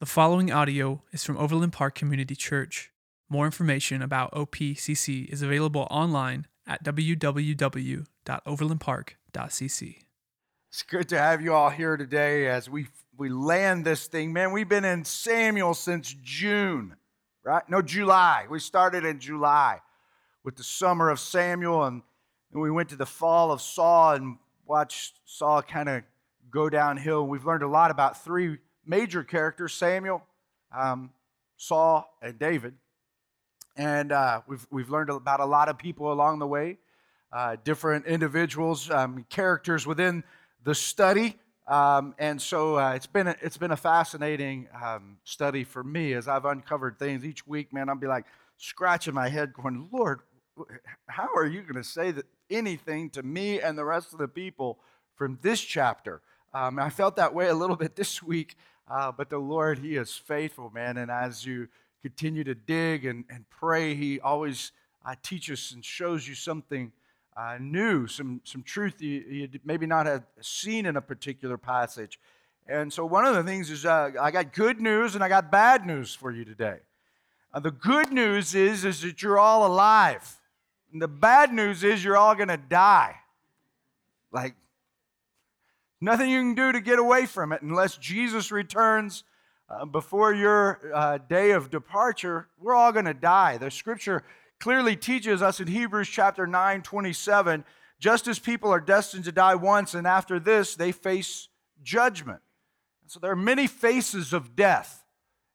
The following audio is from Overland Park Community Church. More information about OPCC is available online at www.overlandpark.cc. It's good to have you all here today as we we land this thing. Man, we've been in Samuel since June, right? No, July. We started in July with the summer of Samuel, and, we went to the fall of Saul and watched Saul kind of go downhill. We've learned a lot about three major characters Samuel, um, Saul, and David. And uh, we've, we've learned about a lot of people along the way, uh, different individuals, um, characters within the study. Um, and so uh, it's, been a, it's been a fascinating um, study for me as I've uncovered things each week, man. I'll be like scratching my head, going, Lord, how are you going to say that anything to me and the rest of the people from this chapter? Um, I felt that way a little bit this week uh, but the Lord, He is faithful, man. And as you continue to dig and, and pray, He always uh, teaches and shows you something uh, new, some, some truth you, you, maybe not have seen in a particular passage. And so, one of the things is uh, I got good news and I got bad news for you today. Uh, the good news is, is that you're all alive. And the bad news is you're all going to die. Like, Nothing you can do to get away from it unless Jesus returns uh, before your uh, day of departure. We're all going to die. The scripture clearly teaches us in Hebrews chapter 9 27 just as people are destined to die once, and after this, they face judgment. So there are many faces of death.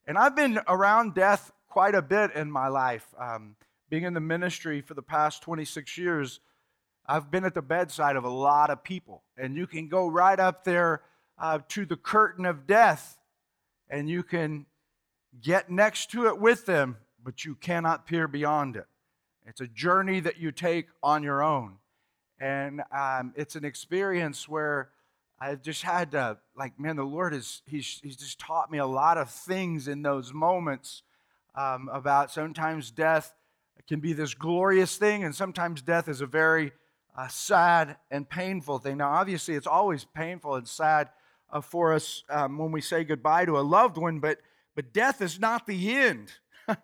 And I've been around death quite a bit in my life. Um, being in the ministry for the past 26 years, I've been at the bedside of a lot of people, and you can go right up there uh, to the curtain of death, and you can get next to it with them, but you cannot peer beyond it. It's a journey that you take on your own. And um, it's an experience where I've just had to, like, man, the Lord is, he's, he's just taught me a lot of things in those moments um, about sometimes death can be this glorious thing, and sometimes death is a very a sad and painful thing. Now, obviously, it's always painful and sad uh, for us um, when we say goodbye to a loved one, but, but death is not the end.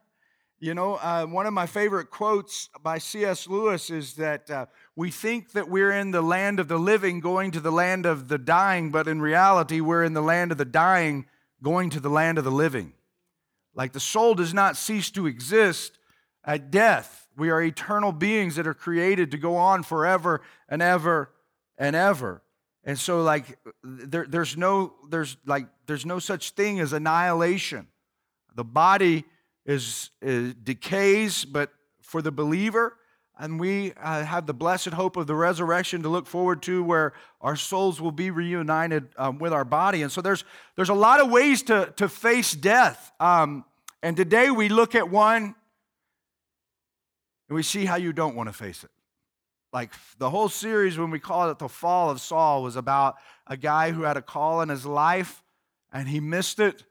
you know, uh, one of my favorite quotes by C.S. Lewis is that uh, we think that we're in the land of the living going to the land of the dying, but in reality, we're in the land of the dying going to the land of the living. Like the soul does not cease to exist at death. We are eternal beings that are created to go on forever and ever and ever. And so, like, there, there's no, there's like, there's no such thing as annihilation. The body is, is decays, but for the believer, and we uh, have the blessed hope of the resurrection to look forward to, where our souls will be reunited um, with our body. And so, there's there's a lot of ways to to face death. Um, and today we look at one and we see how you don't want to face it. Like the whole series, when we call it the fall of Saul, was about a guy who had a call in his life and he missed it,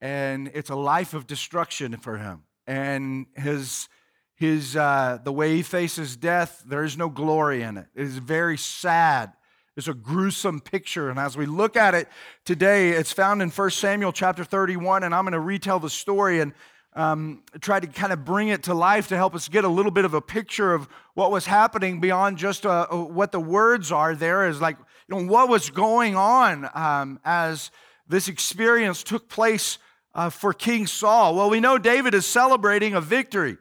and it's a life of destruction for him. And his his uh, the way he faces death, there is no glory in it. It is very sad. It's a gruesome picture. And as we look at it today, it's found in 1 Samuel chapter 31, and I'm going to retell the story. And um, tried to kind of bring it to life to help us get a little bit of a picture of what was happening beyond just uh, uh, what the words are there is like you know what was going on um, as this experience took place uh, for king saul. Well we know david is celebrating a victory.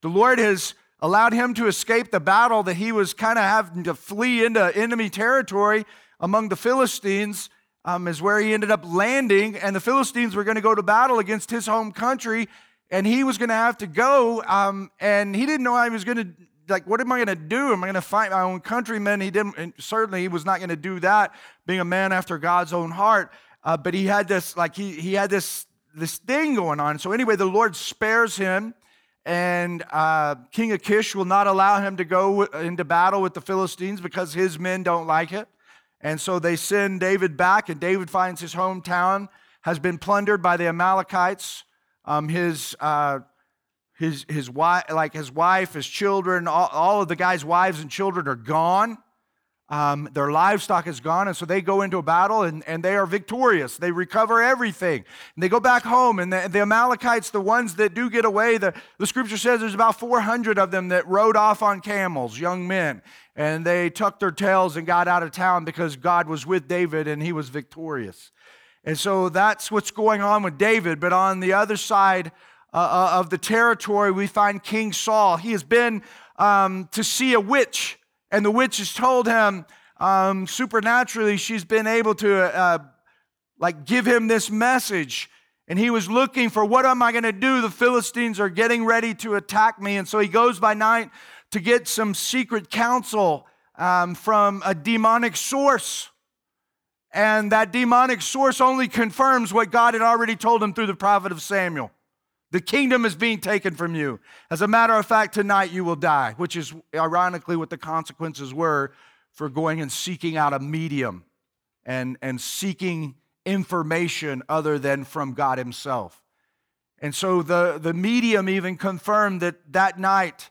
The lord has allowed him to escape the battle that he was kind of having to flee into enemy territory among the philistines um, is where he ended up landing and the philistines were going to go to battle against his home country and he was going to have to go, um, and he didn't know he was going to like what am i going to do? Am i going to fight my own countrymen? He didn't certainly he was not going to do that being a man after god's own heart. Uh, but he had this like he, he had this this thing going on. So anyway the lord spares him and uh, king achish will not allow him to go into battle with the philistines because his men don't like it. And so they send david back and david finds his hometown has been plundered by the amalekites um, his, uh, his, his wife, like his wife, his children, all, all, of the guy's wives and children are gone. Um, their livestock is gone, and so they go into a battle and, and they are victorious. They recover everything. And they go back home, and the, the Amalekites, the ones that do get away, the, the scripture says there's about 400 of them that rode off on camels, young men. And they tucked their tails and got out of town because God was with David and he was victorious. And so that's what's going on with David. But on the other side uh, uh of the territory, we find King Saul. He has been um, to see a witch and the witch has told him um, supernaturally, she's been able to uh, like give him this message. And he was looking for what am I going to do? The Philistines are getting ready to attack me. And so he goes by night to get some secret counsel um, from a demonic source. And that demonic source only confirms what God had already told him through the prophet of Samuel. The kingdom is being taken from you. As a matter of fact, tonight you will die, which is ironically what the consequences were for going and seeking out a medium and, and seeking information other than from God Himself. And so the, the medium even confirmed that that night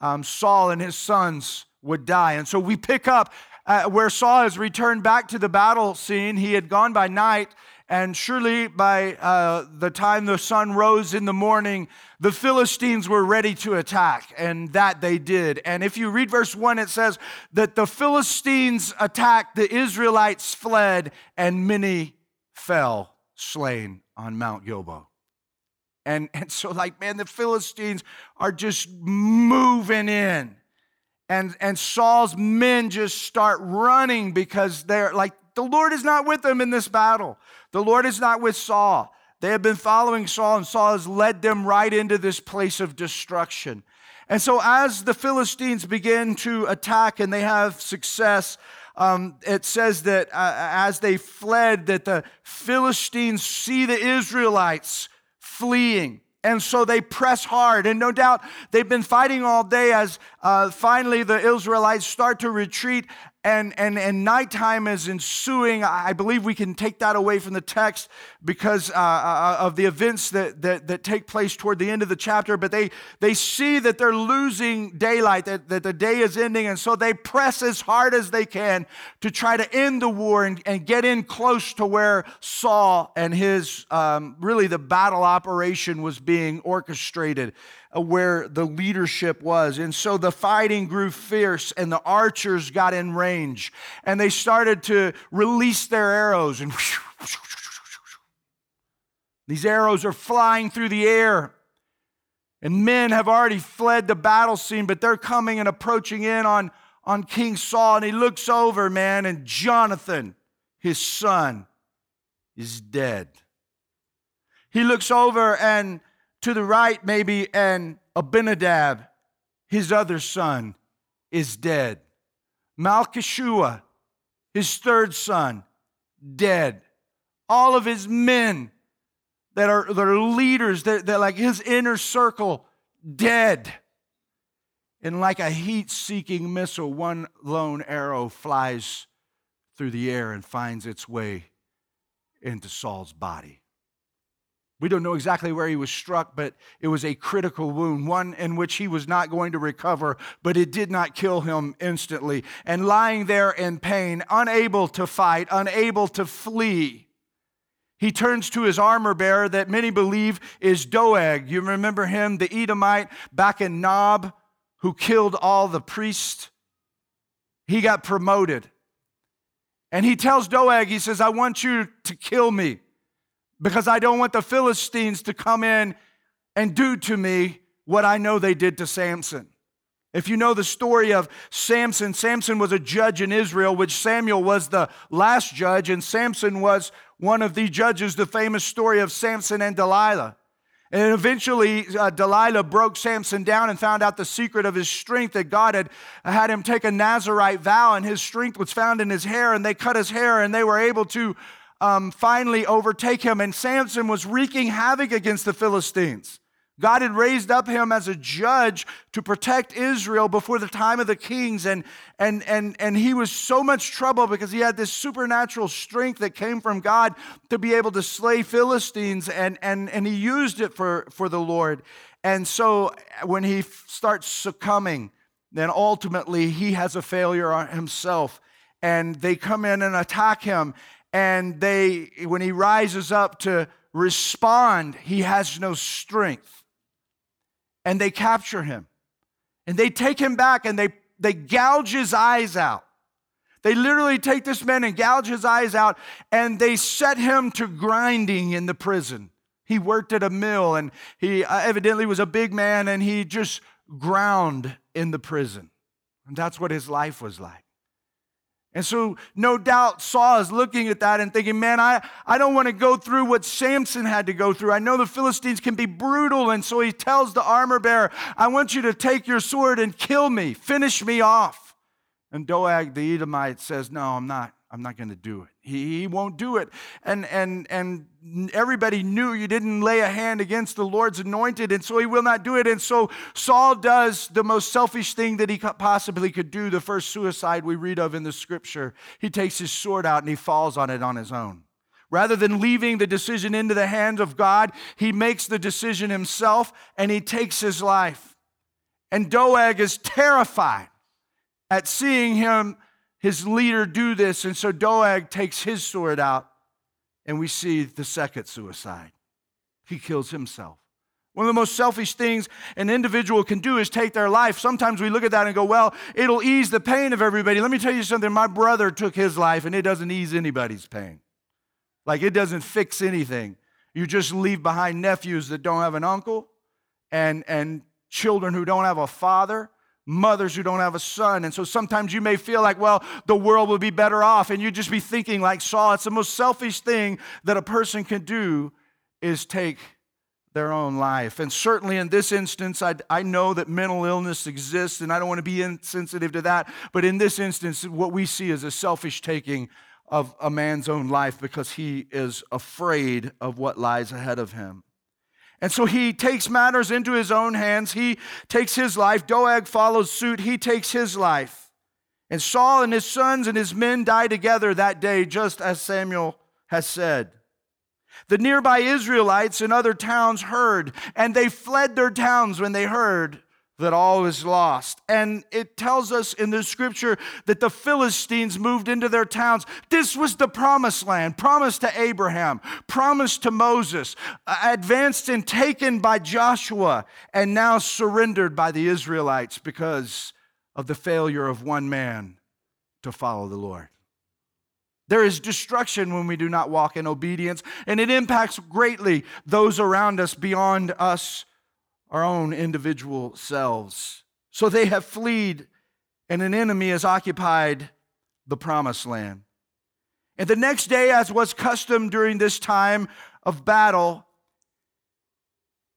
um, Saul and his sons would die. And so we pick up uh, where Saul has returned back to the battle scene. He had gone by night and surely by uh, the time the sun rose in the morning, the Philistines were ready to attack, and that they did. And if you read verse 1, it says that the Philistines attacked, the Israelites fled, and many fell slain on Mount Gilboa. And, and so, like, man, the Philistines are just moving in. And, and Saul's men just start running because they're like, the Lord is not with them in this battle. The Lord is not with Saul. They have been following Saul, and Saul has led them right into this place of destruction. And so, as the Philistines begin to attack and they have success, um, it says that uh, as they fled, that the Philistines see the Israelites fleeing. And so they press hard. And no doubt they've been fighting all day as uh, finally the Israelites start to retreat and, and, and nighttime is ensuing. I believe we can take that away from the text because uh, uh, of the events that, that, that take place toward the end of the chapter. But they, they see that they're losing daylight, that, that the day is ending. And so they press as hard as they can to try to end the war and, and get in close to where Saul and his, um, really, the battle operation was being orchestrated where the leadership was. And so the fighting grew fierce, and the archers got in range, and they started to release their arrows. And these arrows are flying through the air. And men have already fled the battle scene, but they're coming and approaching in on, on King Saul. And he looks over, man, and Jonathan, his son, is dead. He looks over and to the right, maybe, and Abinadab, his other son, is dead. Malchishua, his third son, dead. All of his men that are, that are leaders, that, that like his inner circle, dead. And like a heat seeking missile, one lone arrow flies through the air and finds its way into Saul's body. We don't know exactly where he was struck, but it was a critical wound, one in which he was not going to recover, but it did not kill him instantly. And lying there in pain, unable to fight, unable to flee, he turns to his armor bearer that many believe is Doeg. You remember him, the Edomite back in Nob, who killed all the priests? He got promoted. And he tells Doeg, he says, I want you to kill me because I don't want the Philistines to come in and do to me what I know they did to Samson. If you know the story of Samson, Samson was a judge in Israel, which Samuel was the last judge, and Samson was one of the judges, the famous story of Samson and Delilah. And eventually, uh, Delilah broke Samson down and found out the secret of his strength that God had had him take a Nazarite vow, and his strength was found in his hair. And they cut his hair, and they were able to um, finally overtake him. And Samson was wreaking havoc against the Philistines. God had raised up him as a judge to protect Israel before the time of the kings. And, and, and, and he was so much trouble because he had this supernatural strength that came from God to be able to slay Philistines. And, and, and he used it for, for the Lord. And so when he starts succumbing, then ultimately he has a failure on himself and they come in and attack him. And they, when he rises up to respond, he has no strength. And they capture him. And they take him back and they, they gouge his eyes out. They literally take this man and gouge his eyes out and they set him to grinding in the prison. He worked at a mill and he uh, evidently was a big man and he just ground in the prison. And that's what his life was like. And so, no doubt, Saul is looking at that and thinking, man, I, I don't want to go through what Samson had to go through. I know the Philistines can be brutal. And so he tells the armor bearer, I want you to take your sword and kill me, finish me off. And Doeg the Edomite says, No, I'm not. I'm not going to do it. He, he won't do it. And, and, and everybody knew you didn't lay a hand against the Lord's anointed, and so he will not do it. And so Saul does the most selfish thing that he possibly could do, the first suicide we read of in the scripture. He takes his sword out and he falls on it on his own. Rather than leaving the decision into the hands of God, he makes the decision himself and he takes his life. And Doeg is terrified at seeing him his leader do this. And so Doeg takes his sword out, and we see the second suicide. He kills himself. One of the most selfish things an individual can do is take their life. Sometimes we look at that and go, well, it'll ease the pain of everybody. Let me tell you something. My brother took his life, and it doesn't ease anybody's pain. Like it doesn't fix anything. You just leave behind nephews that don't have an uncle and, and children who don't have a father mothers who don't have a son. And so sometimes you may feel like, well, the world will be better off. And you just be thinking, like Saul, it's the most selfish thing that a person can do is take their own life. And certainly in this instance, I, I know that mental illness exists, and I don't want to be insensitive to that. But in this instance, what we see is a selfish taking of a man's own life because he is afraid of what lies ahead of him. And so he takes matters into his own hands. He takes his life. Doeg follows suit. He takes his life. And Saul and his sons and his men die together that day, just as Samuel has said. The nearby Israelites in other towns heard, and they fled their towns when they heard that all is lost. And it tells us in the scripture that the Philistines moved into their towns. This was the promised land, promised to Abraham, promised to Moses, uh, advanced and taken by Joshua, and now surrendered by the Israelites because of the failure of one man to follow the Lord. There is destruction when we do not walk in obedience, and it impacts greatly those around us beyond us our own individual selves. So they have fled, and an enemy has occupied the promised land. And the next day, as was custom during this time of battle,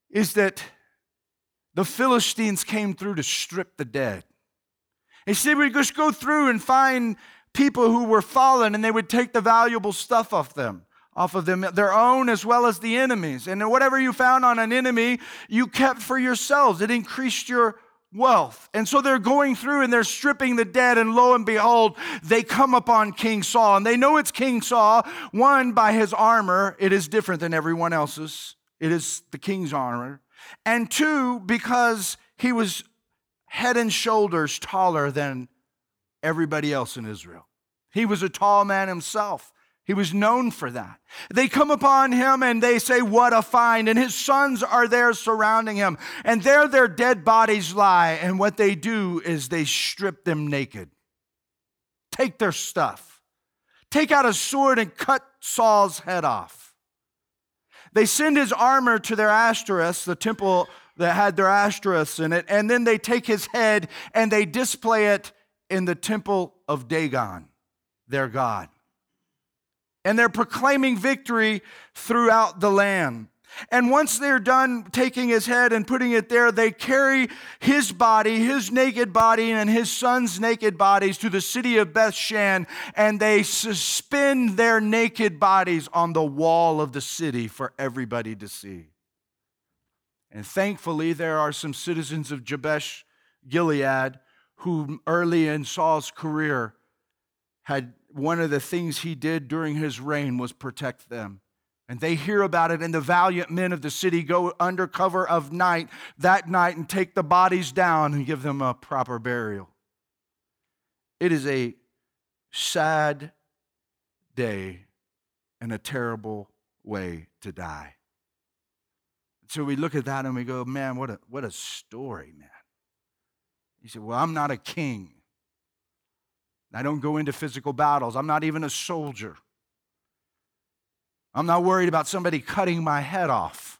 is that the Philistines came through to strip the dead. They said we just go through and find people who were fallen, and they would take the valuable stuff off them off of them, their own as well as the enemies. And whatever you found on an enemy, you kept for yourselves. It increased your wealth. And so they're going through and they're stripping the dead, and lo and behold, they come upon King Saul. And they know it's King Saul, one, by his armor, it is different than everyone else's, it is the king's armor. And two, because he was head and shoulders taller than everybody else in Israel. He was a tall man himself. He was known for that. They come upon him and they say, What a find. And his sons are there surrounding him. And there their dead bodies lie. And what they do is they strip them naked, take their stuff, take out a sword and cut Saul's head off. They send his armor to their Ashtoreths, the temple that had their Ashtoreths in it. And then they take his head and they display it in the temple of Dagon, their God and they're proclaiming victory throughout the land. And once they're done taking his head and putting it there, they carry his body, his naked body, and his son's naked bodies to the city of Bethshan, and they suspend their naked bodies on the wall of the city for everybody to see. And thankfully, there are some citizens of Jabesh Gilead who early in Saul's career had one of the things he did during his reign was protect them. And they hear about it, and the valiant men of the city go under cover of night that night and take the bodies down and give them a proper burial. It is a sad day and a terrible way to die. So we look at that and we go, man, what a, what a story, man. He said, well, I'm not a king. I don't go into physical battles. I'm not even a soldier. I'm not worried about somebody cutting my head off.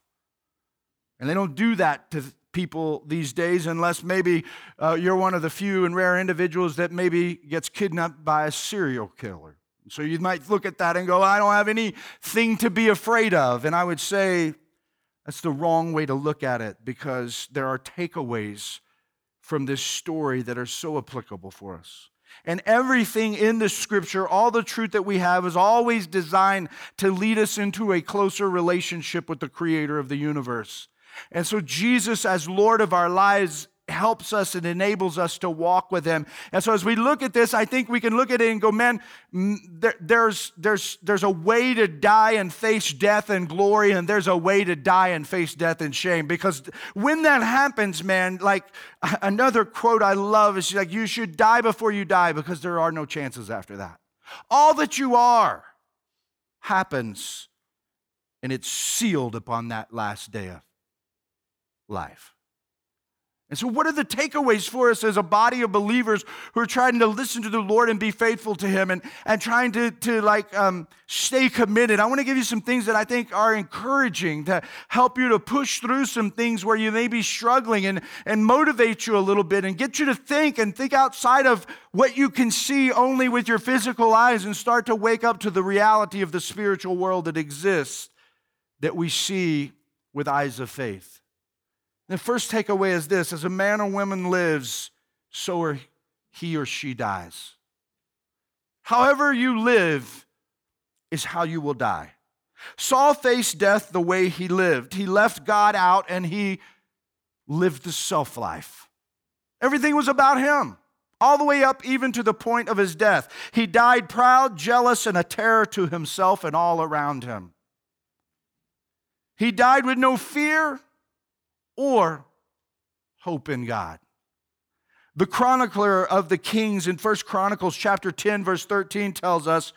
And they don't do that to people these days unless maybe uh, you're one of the few and rare individuals that maybe gets kidnapped by a serial killer. So you might look at that and go, I don't have anything to be afraid of. And I would say that's the wrong way to look at it because there are takeaways from this story that are so applicable for us. And everything in the scripture, all the truth that we have, is always designed to lead us into a closer relationship with the creator of the universe. And so, Jesus, as Lord of our lives, helps us and enables us to walk with him. And so as we look at this, I think we can look at it and go, man, mm, there, there's, there's, there's a way to die and face death and glory, and there's a way to die and face death and shame. Because when that happens, man, like another quote I love is like, you should die before you die because there are no chances after that. All that you are happens and it's sealed upon that last day of life. And so, what are the takeaways for us as a body of believers who are trying to listen to the Lord and be faithful to Him and, and trying to, to like um, stay committed? I want to give you some things that I think are encouraging to help you to push through some things where you may be struggling and, and motivate you a little bit and get you to think and think outside of what you can see only with your physical eyes and start to wake up to the reality of the spiritual world that exists that we see with eyes of faith. The first takeaway is this as a man or woman lives, so are he or she dies. However, you live is how you will die. Saul faced death the way he lived. He left God out and he lived the self life. Everything was about him, all the way up even to the point of his death. He died proud, jealous, and a terror to himself and all around him. He died with no fear or hope in God. The chronicler of the kings in First Chronicles chapter 10 verse 13 tells us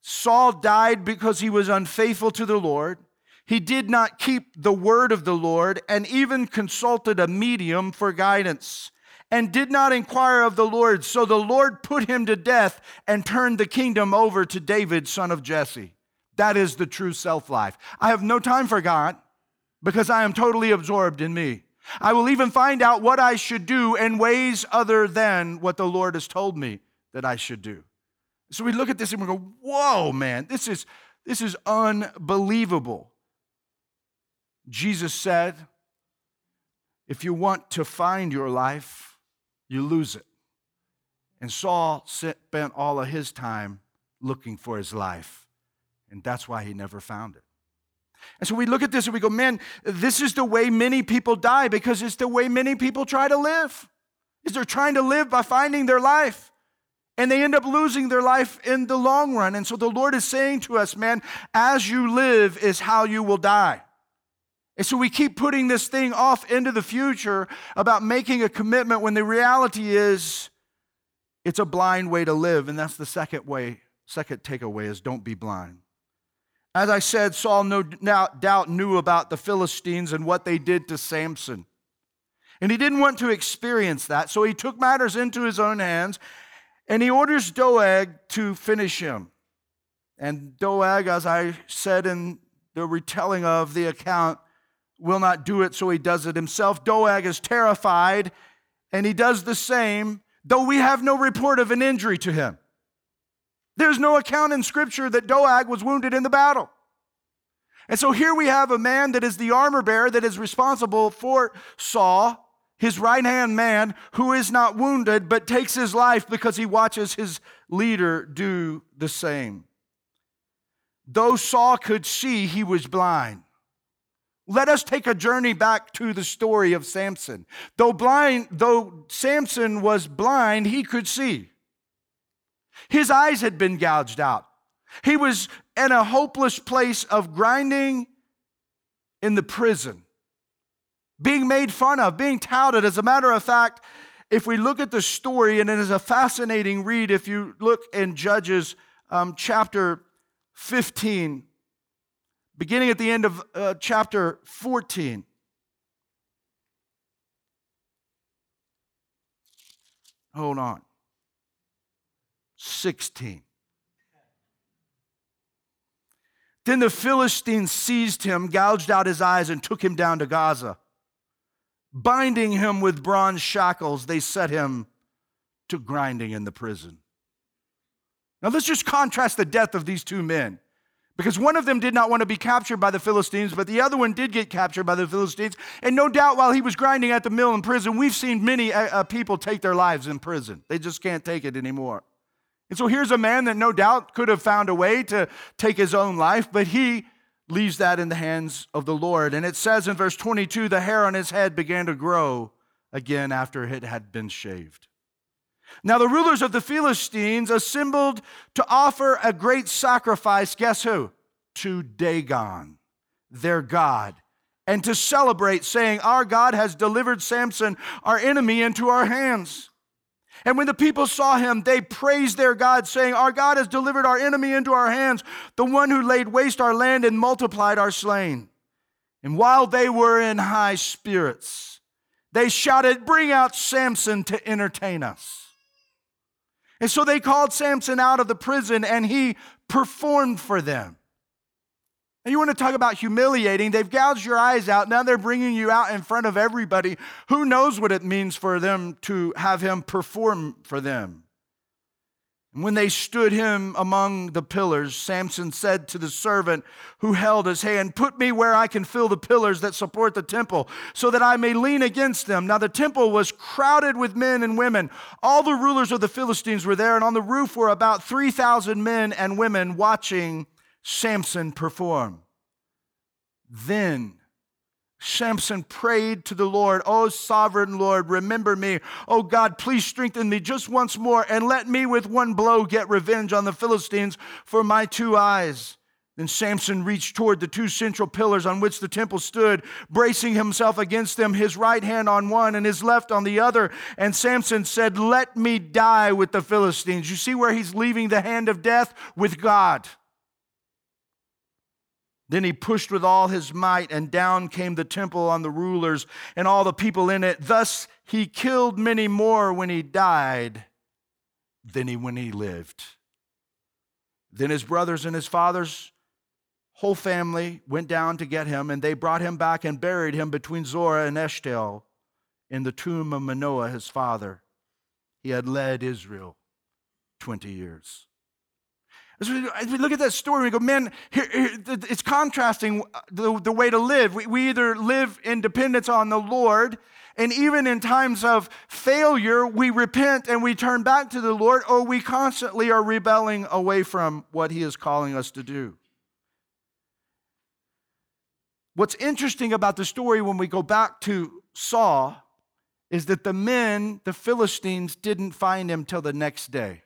Saul died because he was unfaithful to the Lord. He did not keep the word of the Lord and even consulted a medium for guidance and did not inquire of the Lord. So the Lord put him to death and turned the kingdom over to David, son of Jesse. That is the true self life. I have no time for God because I am totally absorbed in me. I will even find out what I should do in ways other than what the Lord has told me that I should do. So we look at this and we go, whoa, man, this is, this is unbelievable. Jesus said, if you want to find your life, you lose it. And Saul spent all of his time looking for his life, and that's why he never found it. And so we look at this and we go, man, this is the way many people die because it's the way many people try to live. Is they're trying to live by finding their life. And they end up losing their life in the long run. And so the Lord is saying to us, man, as you live is how you will die. And so we keep putting this thing off into the future about making a commitment when the reality is it's a blind way to live. And that's the second way, second takeaway is don't be blind. As I said, Saul no doubt knew about the Philistines and what they did to Samson. And he didn't want to experience that, so he took matters into his own hands and he orders Doeg to finish him. And Doeg, as I said in the retelling of the account, will not do it, so he does it himself. Doeg is terrified and he does the same, though we have no report of an injury to him. There's no account in Scripture that Doeg was wounded in the battle. And so here we have a man that is the armor bearer that is responsible for Saul, his right hand man, who is not wounded but takes his life because he watches his leader do the same. Though Saul could see, he was blind. Let us take a journey back to the story of Samson. Though blind, though Samson was blind, he could see. His eyes had been gouged out. He was in a hopeless place of grinding in the prison, being made fun of, being touted. As a matter of fact, if we look at the story, and it is a fascinating read, if you look in Judges um, chapter 15, beginning at the end of uh, chapter 14. Hold on. 16. Then the Philistines seized him, gouged out his eyes, and took him down to Gaza. Binding him with bronze shackles, they set him to grinding in the prison. Now, let's just contrast the death of these two men. Because one of them did not want to be captured by the Philistines, but the other one did get captured by the Philistines. And no doubt while he was grinding at the mill in prison, we've seen many uh, uh, people take their lives in prison. They just can't take it anymore. And so here's a man that no doubt could have found a way to take his own life, but he leaves that in the hands of the Lord. And it says in verse 22 the hair on his head began to grow again after it had been shaved. Now, the rulers of the Philistines assembled to offer a great sacrifice, guess who? To Dagon, their God, and to celebrate, saying, Our God has delivered Samson, our enemy, into our hands. And when the people saw him, they praised their God, saying, Our God has delivered our enemy into our hands, the one who laid waste our land and multiplied our slain. And while they were in high spirits, they shouted, Bring out Samson to entertain us. And so they called Samson out of the prison and he performed for them. And you want to talk about humiliating? They've gouged your eyes out. Now they're bringing you out in front of everybody. Who knows what it means for them to have him perform for them? And when they stood him among the pillars, Samson said to the servant who held his hand, Put me where I can feel the pillars that support the temple, so that I may lean against them. Now the temple was crowded with men and women. All the rulers of the Philistines were there, and on the roof were about 3,000 men and women watching Samson perform. Then Samson prayed to the Lord, Oh, sovereign Lord, remember me. Oh, God, please strengthen me just once more and let me with one blow get revenge on the Philistines for my two eyes. Then Samson reached toward the two central pillars on which the temple stood, bracing himself against them, his right hand on one and his left on the other. And Samson said, Let me die with the Philistines. You see where he's leaving the hand of death with God. Then he pushed with all his might, and down came the temple on the rulers and all the people in it. Thus he killed many more when he died than he when he lived. Then his brothers and his father's whole family went down to get him, and they brought him back and buried him between Zorah and Eshtaol in the tomb of Manoah his father. He had led Israel 20 years. As we, as we look at that story, we go, man, here, here, it's contrasting uh, the, the way to live. We, we either live in dependence on the Lord, and even in times of failure, we repent and we turn back to the Lord, or we constantly are rebelling away from what He is calling us to do. What's interesting about the story when we go back to Saul is that the men, the Philistines, didn't find him till the next day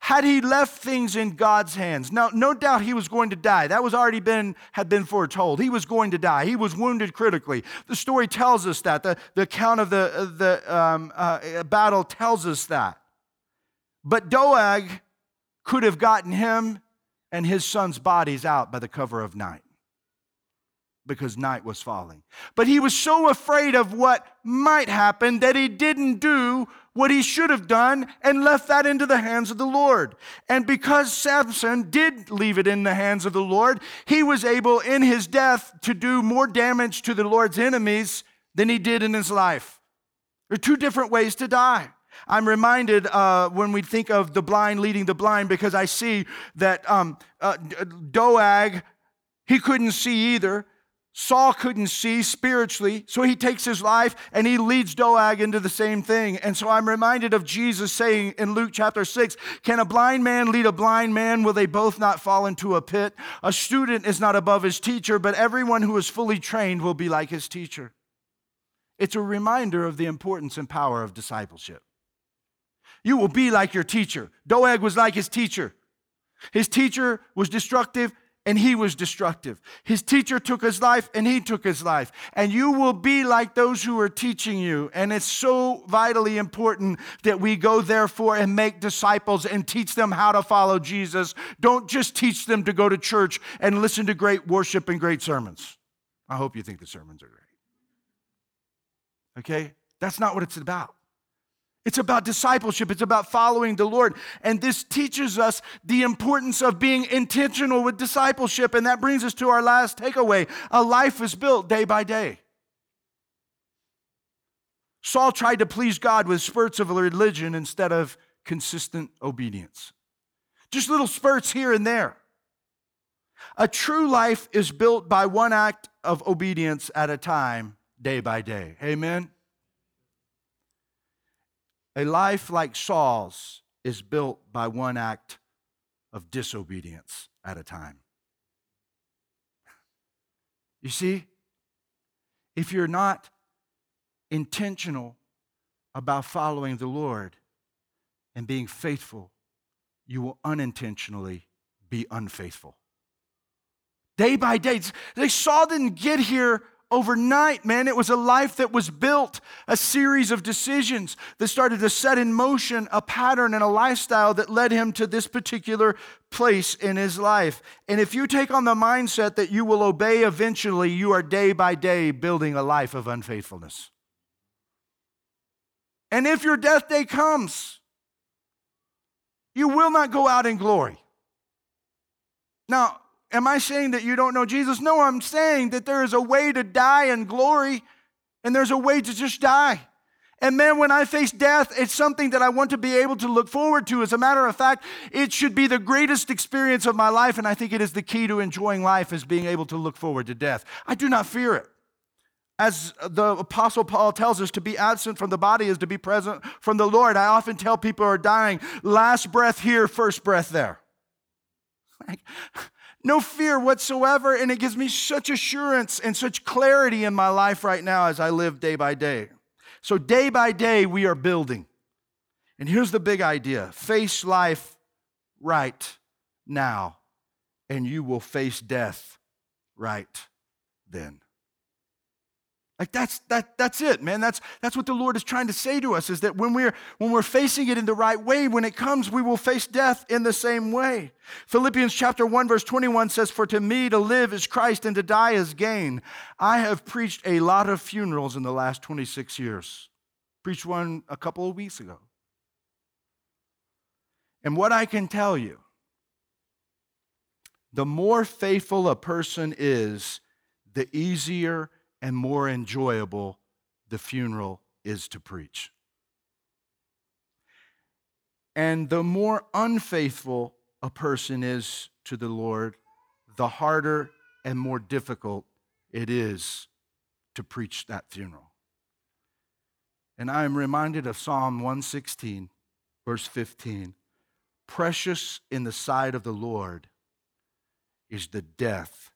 had he left things in God's hands. Now, no doubt he was going to die. That was already been had been foretold. He was going to die. He was wounded critically. The story tells us that. The, the account of the, the um, uh, battle tells us that. But Doeg could have gotten him and his son's bodies out by the cover of night because night was falling. But he was so afraid of what might happen that he didn't do what he should have done and left that into the hands of the Lord. And because Samson did leave it in the hands of the Lord, he was able in his death to do more damage to the Lord's enemies than he did in his life. There are two different ways to die. I'm reminded uh, when we think of the blind leading the blind because I see that um, uh, Doeg, he couldn't see either. Saul couldn't see spiritually, so he takes his life and he leads Doeg into the same thing. And so I'm reminded of Jesus saying in Luke chapter 6 Can a blind man lead a blind man? Will they both not fall into a pit? A student is not above his teacher, but everyone who is fully trained will be like his teacher. It's a reminder of the importance and power of discipleship. You will be like your teacher. Doeg was like his teacher. His teacher was destructive, and he was destructive. His teacher took his life and he took his life. And you will be like those who are teaching you. And it's so vitally important that we go, therefore, and make disciples and teach them how to follow Jesus. Don't just teach them to go to church and listen to great worship and great sermons. I hope you think the sermons are great. Okay? That's not what it's about. It's about discipleship. It's about following the Lord. And this teaches us the importance of being intentional with discipleship. And that brings us to our last takeaway a life is built day by day. Saul tried to please God with spurts of religion instead of consistent obedience. Just little spurts here and there. A true life is built by one act of obedience at a time, day by day. Amen. A life like Saul's is built by one act of disobedience at a time. You see, if you're not intentional about following the Lord and being faithful, you will unintentionally be unfaithful. Day by day, they Saul didn't get here overnight, man. It was a life that was built, a series of decisions that started to set in motion a pattern and a lifestyle that led him to this particular place in his life. And if you take on the mindset that you will obey eventually, you are day by day building a life of unfaithfulness. And if your death day comes, you will not go out in glory. Now, Am I saying that you don't know Jesus? No, I'm saying that there is a way to die in glory and there's a way to just die. And man, when I face death, it's something that I want to be able to look forward to. As a matter of fact, it should be the greatest experience of my life, and I think it is the key to enjoying life is being able to look forward to death. I do not fear it. As the Apostle Paul tells us, to be absent from the body is to be present from the Lord. I often tell people who are dying, last breath here, first breath there. Like, no fear whatsoever. And it gives me such assurance and such clarity in my life right now as I live day by day. So, day by day, we are building. And here's the big idea face life right now, and you will face death right then. Like that's that that's it, man. That's that's what the Lord is trying to say to us is that when we're when we're facing it in the right way, when it comes, we will face death in the same way. Philippians chapter 1 verse 21 says for to me to live is Christ and to die is gain. I have preached a lot of funerals in the last 26 years. Preached one a couple of weeks ago. And what I can tell you, the more faithful a person is, the easier and more enjoyable the funeral is to preach. And the more unfaithful a person is to the Lord, the harder and more difficult it is to preach that funeral. And I am reminded of Psalm 116, verse 15. Precious in the sight of the Lord is the death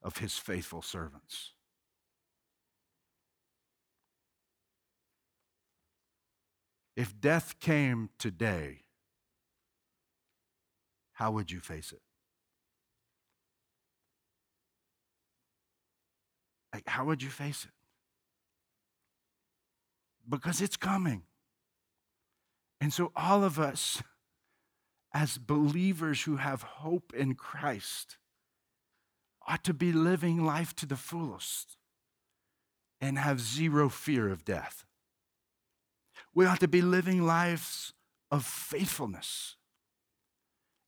of his faithful servants. If death came today, how would you face it? Like, how would you face it? Because it's coming. And so, all of us, as believers who have hope in Christ, ought to be living life to the fullest and have zero fear of death. We ought to be living lives of faithfulness.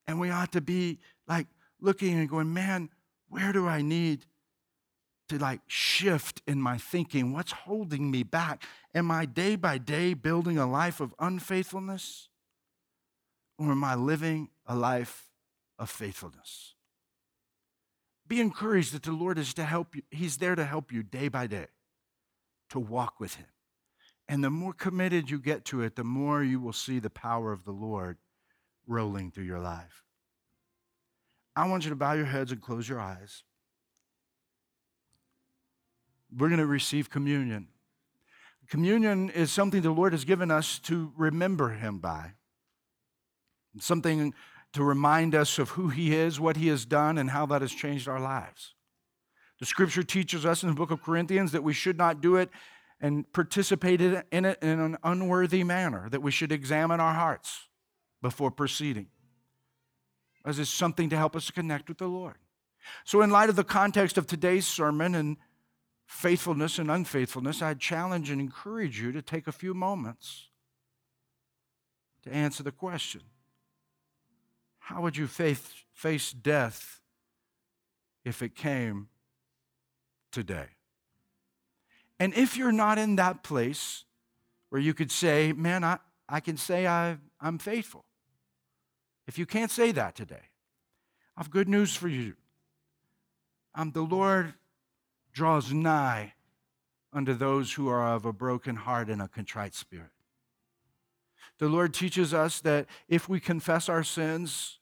And we ought to be like looking and going, man, where do I need to like shift in my thinking? What's holding me back? Am I day by day building a life of unfaithfulness? Or am I living a life of faithfulness? Be encouraged that the Lord is to help you. He's there to help you day by day to walk with Him. And the more committed you get to it, the more you will see the power of the Lord rolling through your life. I want you to bow your heads and close your eyes. We're going to receive communion. Communion is something the Lord has given us to remember Him by. something to remind us of who He is, what He has done, and how that has changed our lives. The scripture teaches us in the book of Corinthians that we should not do it and participated in it in an unworthy manner, that we should examine our hearts before proceeding, as is something to help us connect with the Lord. So, in light of the context of today's sermon and faithfulness and unfaithfulness, I challenge and encourage you to take a few moments to answer the question How would you face, face death if it came today? And if you're not in that place where you could say, Man, I, I can say I, I'm faithful, if you can't say that today, I have good news for you. Um, the Lord draws nigh unto those who are of a broken heart and a contrite spirit. The Lord teaches us that if we confess our sins,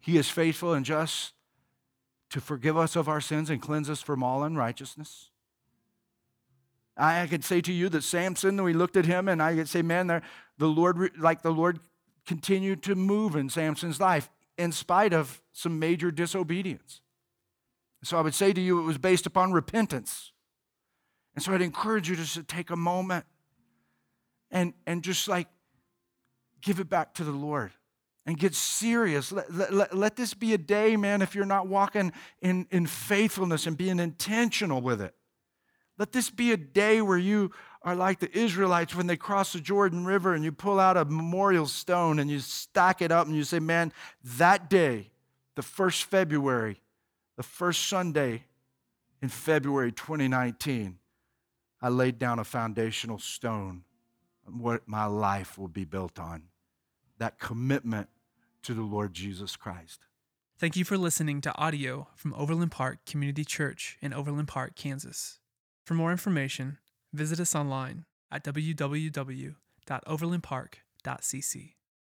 He is faithful and just to forgive us of our sins and cleanse us from all unrighteousness. I, could say to you that Samson, we looked at him and I could say, man, the Lord, like the Lord continued to move in Samson's life in spite of some major disobedience. So I would say to you, it was based upon repentance. And so I'd encourage you just to take a moment and, and just like give it back to the Lord and get serious. Let, let, let, this be a day, man, if you're not walking in, in faithfulness and being intentional with it. Let this be a day where you are like the Israelites when they cross the Jordan River and you pull out a memorial stone and you stack it up and you say, man, that day, the first February, the first Sunday in February 2019, I laid down a foundational stone on what my life will be built on. That commitment to the Lord Jesus Christ. Thank you for listening to audio from Overland Park Community Church in Overland Park, Kansas. For more information, visit us online at www.overlandpark.cc.